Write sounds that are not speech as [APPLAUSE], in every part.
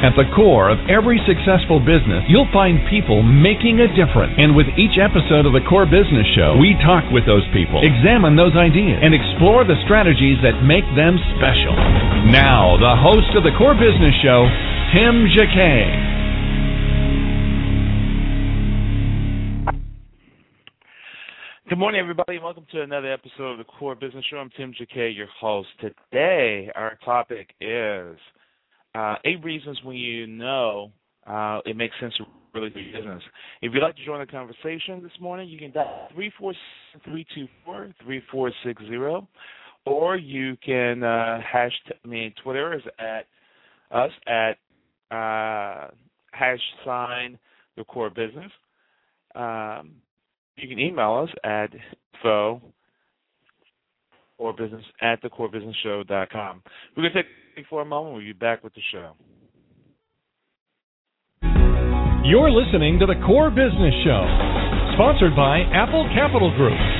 At the core of every successful business, you'll find people making a difference. And with each episode of the Core Business Show, we talk with those people, examine those ideas, and explore the strategies that make them special. Now, the host of the Core Business Show, Tim Jacquet. Good morning, everybody. Welcome to another episode of the Core Business Show. I'm Tim Jacquet, your host. Today, our topic is uh, eight reasons when you know uh, it makes sense to really do business. If you'd like to join the conversation this morning, you can dial three four three two four three four six zero, or you can uh, hash me Twitter is at us at uh, hash sign the core business. Um, you can email us at info or business at thecorebusinessshow.com. We're going to take for a moment. We'll be back with the show. You're listening to the Core Business Show, sponsored by Apple Capital Group.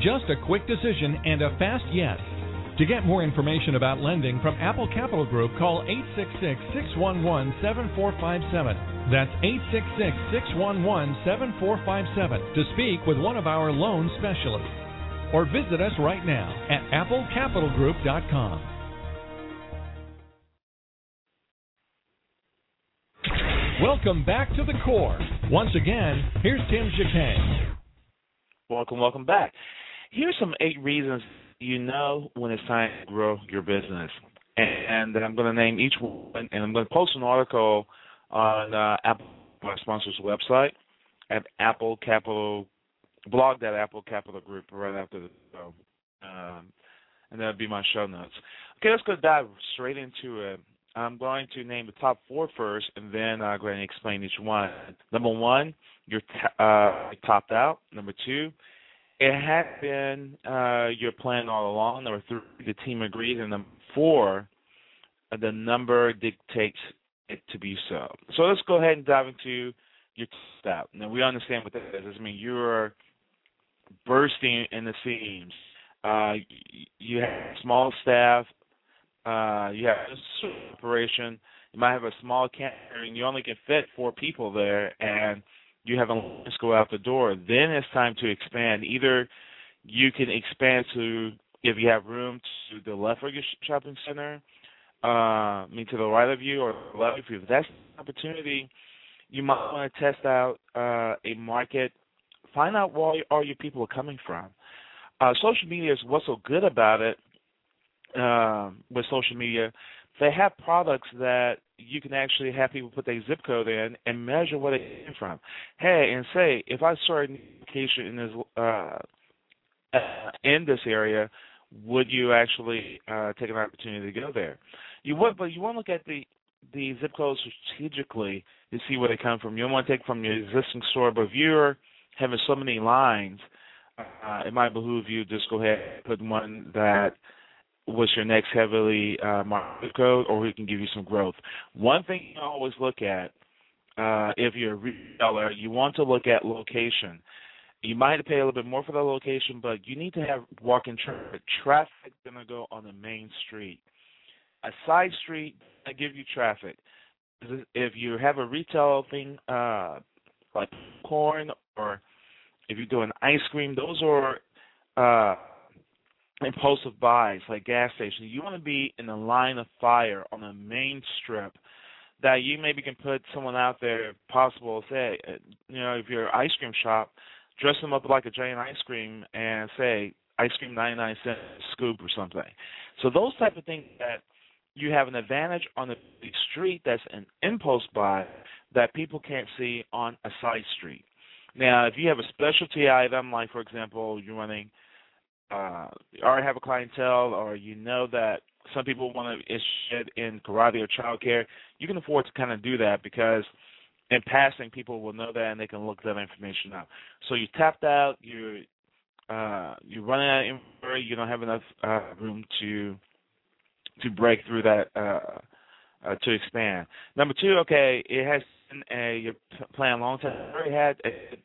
just a quick decision and a fast yes. To get more information about lending from Apple Capital Group, call 866 611 7457. That's 866 611 7457 to speak with one of our loan specialists. Or visit us right now at applecapitalgroup.com. Welcome back to the core. Once again, here's Tim Jacquet. Welcome, welcome back. Here's some eight reasons you know when it's time to grow your business. And, and I'm going to name each one, and I'm going to post an article on uh, Apple, my sponsor's website, at Apple Capital, blog that Apple Capital Group right after the show. Um, and that'll be my show notes. Okay, let's go dive straight into it. I'm going to name the top four first, and then I'll go ahead and explain each one. Number one, you're t- uh, topped out. Number two, it had been uh, your plan all along. Number three, the team agreed. And number four, the number dictates it to be so. So let's go ahead and dive into your step. Now we understand what that is. I mean, you're bursting in the seams. Uh, you have small staff. Uh, you have a operation. You might have a small camp, and you only can fit four people there, and you have a go out the door. Then it's time to expand. Either you can expand to if you have room to the left of your shopping center, uh, I mean to the right of you or left of you. If that's an opportunity, you might want to test out uh, a market. Find out where all your people are coming from. Uh, social media is what's so good about it. Uh, with social media, they have products that you can actually have people put their zip code in and measure where they came from. Hey, and say if I saw a location in this uh, uh, in this area, would you actually uh, take an opportunity to go there? You would, but you want to look at the the zip codes strategically to see where they come from. You don't want to take from your existing store, but if you're having so many lines, uh, it might behoove you just go ahead and put one that was your next heavily uh, market code, or we can give you some growth. One thing you always look at uh, if you're a retailer, you want to look at location. You might pay a little bit more for the location, but you need to have walking traffic. Traffic going to go on the main street. A side street that give you traffic. If you have a retail thing uh, like corn, or if you're doing ice cream, those are uh, impulsive buys like gas stations. You want to be in the line of fire on the main strip that you maybe can put someone out there, if possible, say, uh, you know, if you're an ice cream shop, dress them up like a giant ice cream and say, ice cream 99 cent scoop or something. So those type of things that you have an advantage on the street that's an impulse buy that people can't see on a side street. Now, if you have a specialty item, like for example, you're running, uh, you already have a clientele, or you know that some people want to issue in karate or childcare, you can afford to kind of do that because in passing, people will know that and they can look that information up. So you tapped out, you're uh, you're running out of inventory, you don't have enough uh, room to to break through that uh, uh, to expand. Number two, okay, it has been a you're long time. Already had a,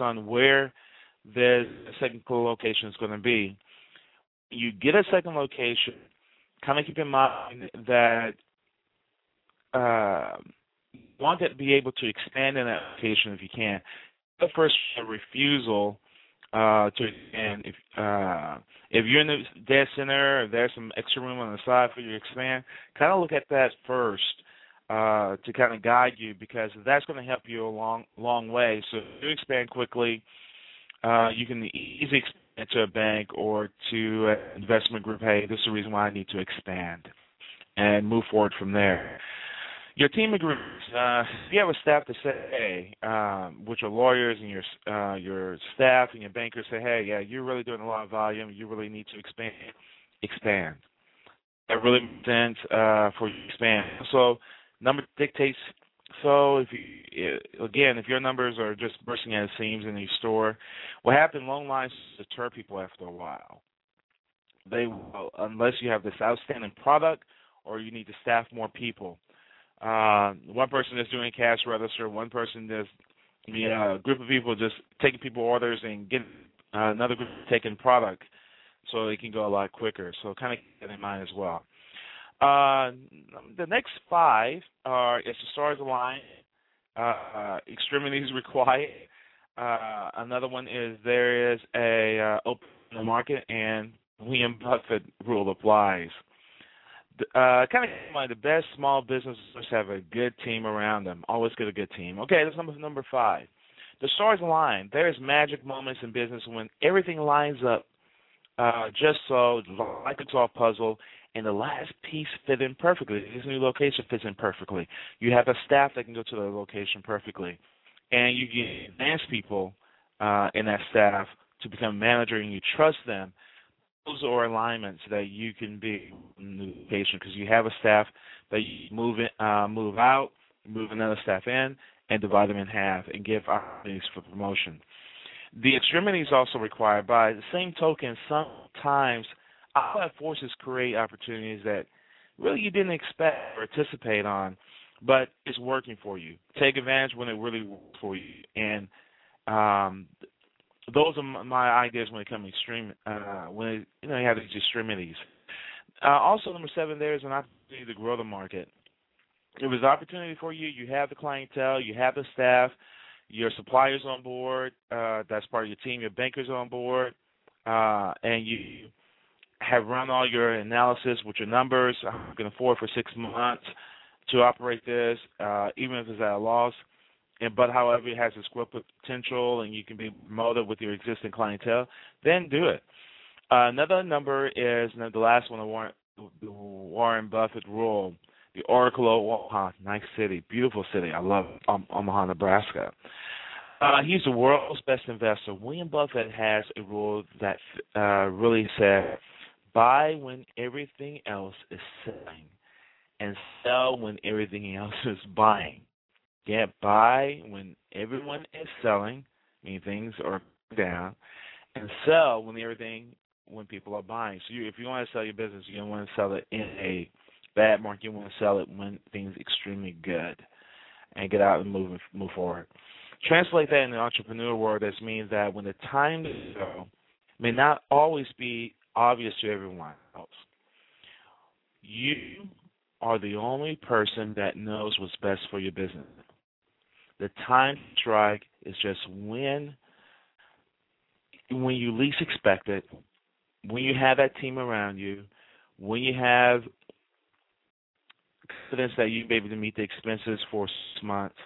on where the second location is going to be. You get a second location. Kind of keep in mind that uh, you want to be able to expand in that location if you can. The first refusal uh, to and if uh, if you're in the dead center, if there's some extra room on the side for you to expand, kind of look at that first uh, to kind of guide you because that's going to help you a long long way. So if you expand quickly, uh, you can easily expand to a bank or to an investment group. Hey, this is the reason why I need to expand, and move forward from there your team agrees. Uh, you have a staff to say, um, which are lawyers and your uh, your staff and your bankers say, hey, yeah, you're really doing a lot of volume. You really need to expand. Expand. That really makes sense uh, for you to expand. So number dictates. So if you again, if your numbers are just bursting at the seams in your store, what happens? Long lines deter people after a while. They will, unless you have this outstanding product or you need to staff more people uh, one person is doing cash register, one person is I mean, a group of people just taking people orders and getting uh, another group taking product, so it can go a lot quicker. So kind of keep that in mind as well. Uh, the next five are if the stars align, uh, extremities [LAUGHS] required. Uh, another one is there is a uh, open market and William Buffett rule applies uh, kind of mind the best small businesses have a good team around them. Always get a good team. Okay, that's number number five. The stars align. There's magic moments in business when everything lines up uh, just so, like a soft puzzle, and the last piece fit in perfectly. This new location fits in perfectly. You have a staff that can go to the location perfectly, and you get advanced people uh, in that staff to become a manager, and you trust them those are alignments that you can be in the location because you have a staff that you move in, uh, move out, move another staff in, and divide them in half and give opportunities for promotion. The extremity is also required. By the same token, sometimes outside forces create opportunities that really you didn't expect or anticipate on, but it's working for you. Take advantage when it really works for you. And um, those are my ideas when it comes to extreme uh, when it, you know you have these extremities. Uh, also, number seven, there is an opportunity to grow the market. It was an opportunity for you. You have the clientele, you have the staff, your suppliers on board. Uh, that's part of your team. Your bankers on board, uh, and you have run all your analysis with your numbers. I can afford for six months to operate this, uh, even if it's at a loss and but however it has its growth potential and you can be promoted with your existing clientele, then do it. Uh, another number is you know, the last one, the Warren, the Warren Buffett rule, the Oracle of Omaha, nice city, beautiful city. I love um, Omaha, Nebraska. Uh, he's the world's best investor. William Buffett has a rule that uh, really said, buy when everything else is selling and sell when everything else is buying get buy when everyone is selling, meaning things are down, and sell when everything when people are buying. So you, if you want to sell your business, you're gonna want to sell it in a bad market. You want to sell it when things extremely good, and get out and move move forward. Translate that in the entrepreneur world. This means that when the time to go may not always be obvious to everyone else. You are the only person that knows what's best for your business. The time to strike is just when when you least expect it, when you have that team around you, when you have confidence that you'll be able to meet the expenses for six months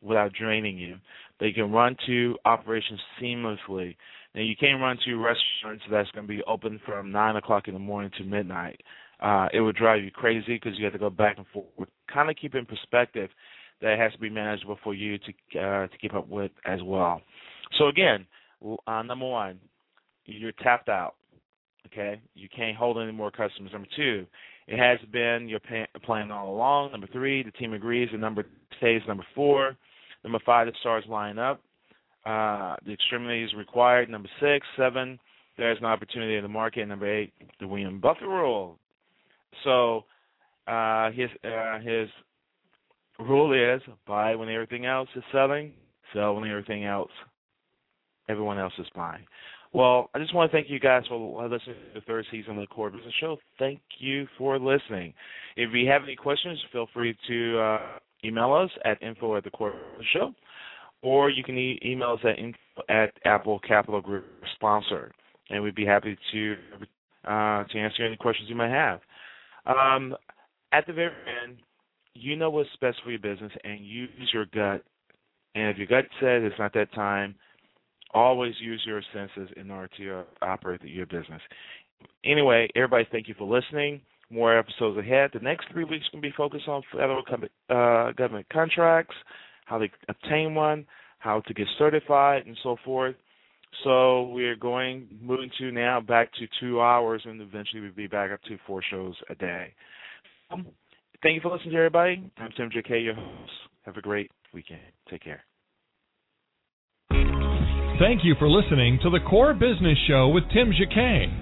without draining you, they can run two operations seamlessly, Now you can't run two restaurants that's going to be open from nine o'clock in the morning to midnight. Uh, it would drive you crazy because you have to go back and forth. Kind of keep in perspective that it has to be manageable for you to uh, to keep up with as well. So again, uh, number one, you're tapped out. Okay, you can't hold any more customers. Number two, it has been your plan all along. Number three, the team agrees. The number stays number four. Number five, the stars line up. Uh, the extremity is required. Number six, seven, there's an opportunity in the market. Number eight, the William Buffett rule. So uh, his uh, his rule is buy when everything else is selling, sell when everything else everyone else is buying. Well, I just want to thank you guys for listening to the third season of the Core Business Show. Thank you for listening. If you have any questions, feel free to uh, email us at info at the Core Business Show, or you can e- email us at info at Apple Capital Group sponsor, and we'd be happy to uh, to answer any questions you might have. Um, at the very end, you know what's best for your business, and use your gut. And if your gut says it's not that time, always use your senses in order to operate your business. Anyway, everybody, thank you for listening. More episodes ahead. The next three weeks can be focused on federal uh, government contracts, how to obtain one, how to get certified, and so forth. So we're going moving to now back to two hours, and eventually we'll be back up to four shows a day. Um, thank you for listening to everybody. I'm Tim Jacquet, your host. Have a great weekend. Take care. Thank you for listening to the Core Business Show with Tim Jacquet.